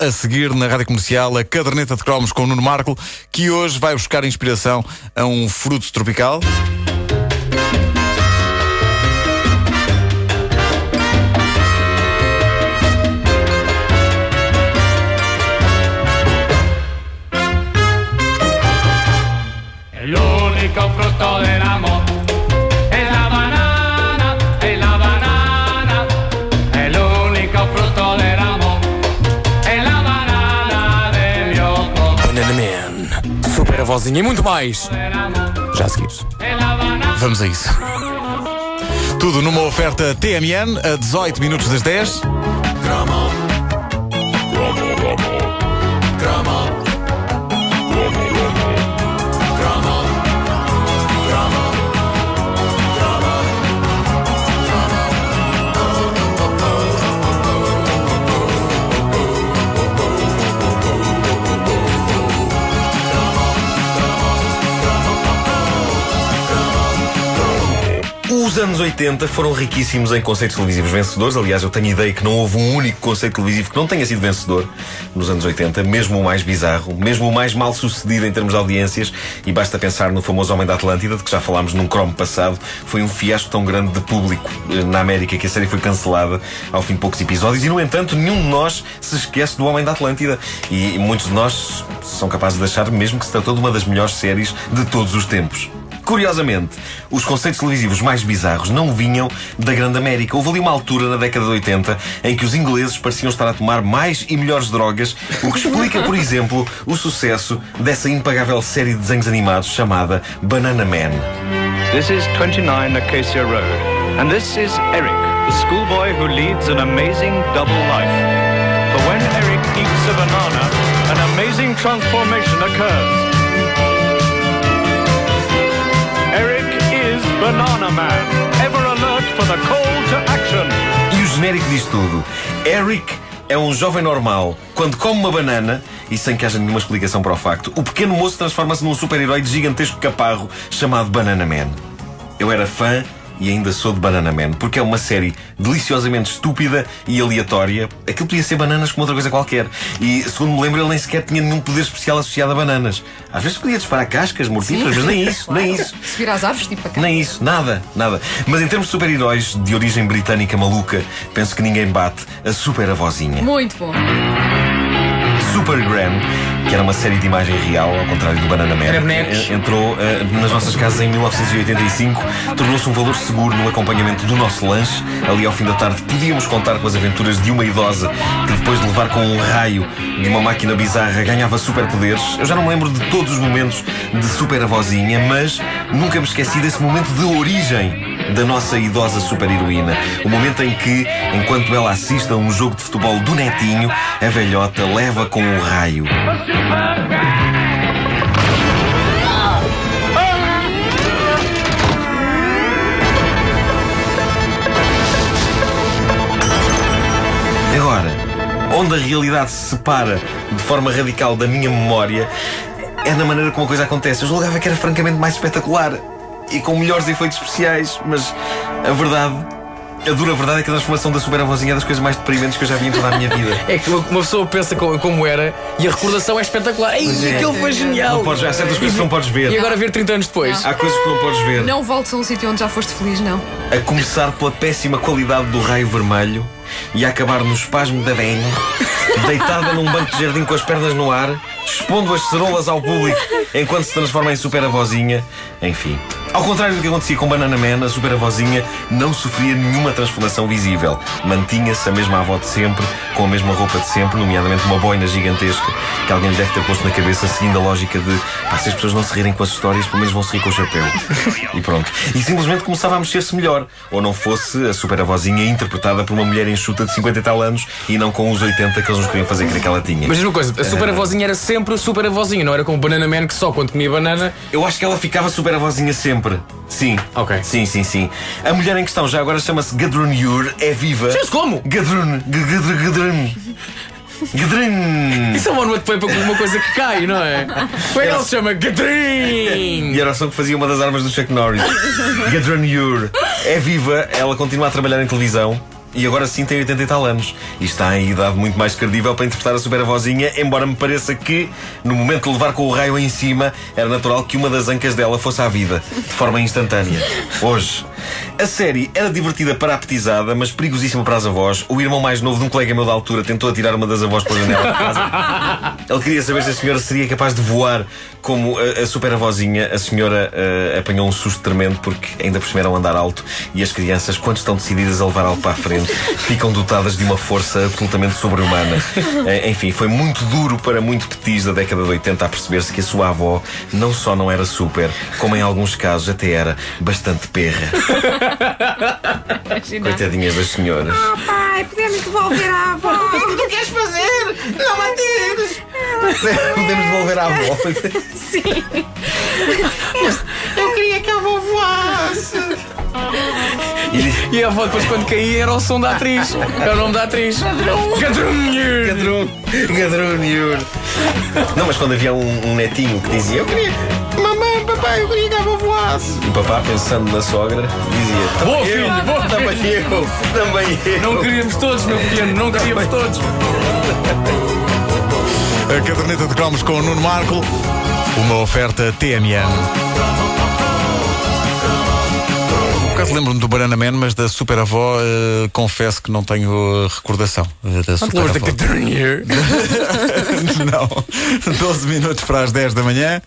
A seguir, na rádio comercial, a caderneta de cromos com o Nuno Marco, que hoje vai buscar inspiração a um fruto tropical. Super Vozinha e muito mais. Já banana. Vamos a isso. Tudo numa oferta TMN, a 18 minutos das 10. Anos 80 foram riquíssimos em conceitos televisivos vencedores. Aliás, eu tenho ideia que não houve um único conceito televisivo que não tenha sido vencedor nos anos 80, mesmo o mais bizarro, mesmo o mais mal sucedido em termos de audiências. E basta pensar no famoso Homem da Atlântida, de que já falámos num cromo passado. Foi um fiasco tão grande de público eh, na América que a série foi cancelada ao fim de poucos episódios. E, no entanto, nenhum de nós se esquece do Homem da Atlântida. E muitos de nós são capazes de achar mesmo que se tratou de uma das melhores séries de todos os tempos. Curiosamente, os conceitos televisivos mais bizarros não vinham da Grande América. Houve ali uma altura na década de 80 em que os ingleses pareciam estar a tomar mais e melhores drogas, o que explica, por exemplo, o sucesso dessa impagável série de desenhos animados chamada Banana Man. This is 29 Acacia Road, and this is Eric, the schoolboy who leads an amazing double life. For when Eric eats a banana, an amazing transformation occurs. Banana Man, ever alert for the call to action. E o genérico diz tudo. Eric é um jovem normal. Quando come uma banana, e sem que haja nenhuma explicação para o facto, o pequeno moço transforma-se num super-herói de gigantesco caparro chamado Banana Man. Eu era fã e ainda sou de Banana Man, porque é uma série deliciosamente estúpida e aleatória. Aquilo podia ser bananas como outra coisa qualquer. E, segundo me lembro, ele nem sequer tinha nenhum poder especial associado a bananas. Às vezes podia disparar cascas mortíferas, mas nem isso, nem isso. Subir às árvores, tipo a cá. Nem isso, nada, nada. Mas em termos de super-heróis de origem britânica maluca, penso que ninguém bate a super avózinha. Muito bom. Supergram, que era uma série de imagem real, ao contrário do Banana Man. Era bonecos. eh, Entrou eh, nas nossas casas em 1985, tornou-se um valor seguro no acompanhamento do nosso lanche. Ali ao fim da tarde podíamos contar com as aventuras de uma idosa que depois de levar com um raio de uma máquina bizarra ganhava superpoderes. Eu já não me lembro de todos os momentos de super avózinha, mas nunca me esqueci desse momento de origem da nossa idosa super-heroína. O momento em que, enquanto ela assiste a um jogo de futebol do netinho, a velhota leva com o raio. Agora, onde a realidade se separa de forma radical da minha memória é na maneira como a coisa acontece. Eu julgava que era francamente mais espetacular e com melhores efeitos especiais, mas a verdade, a dura verdade é que a transformação da super avózinha é das coisas mais deprimentes que eu já vi em toda a minha vida. É que uma uma pessoa pensa co- como era e a recordação é espetacular. Ei, é. aquilo foi genial. Não podes, há certas coisas que não podes E ver. agora ver 30 anos depois. Há coisas que não podes ver. Não voltes a um sítio onde já foste feliz, não. A começar pela péssima qualidade do raio vermelho e a acabar no espasmo da velha, deitada num banco de jardim com as pernas no ar, expondo as cerolas ao público enquanto se transforma em super avózinha. Enfim. Ao contrário do que acontecia com Banana Man, a super avózinha não sofria nenhuma transformação visível. Mantinha-se a mesma avó de sempre, com a mesma roupa de sempre, nomeadamente uma boina gigantesca que alguém lhe deve ter posto na cabeça, seguindo a lógica de pá, se as pessoas não se rirem com as histórias, pelo menos vão se rir com o chapéu. E pronto. E simplesmente começava a mexer-se melhor. Ou não fosse a super avózinha interpretada por uma mulher enxuta de 50 e tal anos e não com os 80 que eles nos queriam fazer crer que ela tinha. Mas uma coisa, a super avózinha era sempre a super avózinha, não era como o Banana Man que só quando comia banana. Eu acho que ela ficava super avózinha sempre. Sim. Ok. Sim, sim, sim. A mulher em questão já agora chama-se Gadrun Yur, é viva. Chama-se como? Gadrun. Gadrun. Gadrun. Gadrun. Isso é uma noite para uma coisa que cai, não é? Foi ela se chama Catherine. E era o som que fazia uma das armas do Chuck Norris. Gadrun Yur é viva, ela continua a trabalhar em televisão. E agora sim tem 80 e tal anos. E está em idade muito mais credível para interpretar a super avózinha, embora me pareça que, no momento de levar com o raio em cima, era natural que uma das ancas dela fosse à vida, de forma instantânea. Hoje. A série era divertida para a petizada, mas perigosíssima para as avós. O irmão mais novo de um colega meu da altura tentou atirar uma das avós pela janela de casa. Ele queria saber se a senhora seria capaz de voar como a, a super avózinha. A senhora eh, apanhou um susto tremendo porque ainda por cima era um andar alto e as crianças, quando estão decididas a levar algo para a frente, ficam dotadas de uma força absolutamente sobre-humana. Eh, enfim, foi muito duro para muito petis da década de 80 a perceber-se que a sua avó não só não era super, como em alguns casos até era bastante perra. Coitadinhas das senhoras. Pai, podemos devolver a avó. tu queres fazer? Não mantires! Podemos devolver à avó. Sim. Eu queria que a avó voasse. E E a avó depois quando caía era o som da atriz. Era o nome da atriz. Gadrunha. Gadrun, Gadrun, Yur. Não, mas quando havia um, um netinho que dizia Eu queria, eu queria que a avó voasse. E o papá, pensando na sogra, dizia Boa "Também eu, filho, boa Também filho." eu, também eu. Não queríamos todos, meu pequeno, não queríamos todos. A caderneta de cromos com o Nuno Marco. Uma oferta TMN. Por acaso lembro-me do Banana Man, mas da Super Avó eh, confesso que não tenho recordação eh, da Super Lembras da Avó. Não. 12 minutos para as 10 da manhã.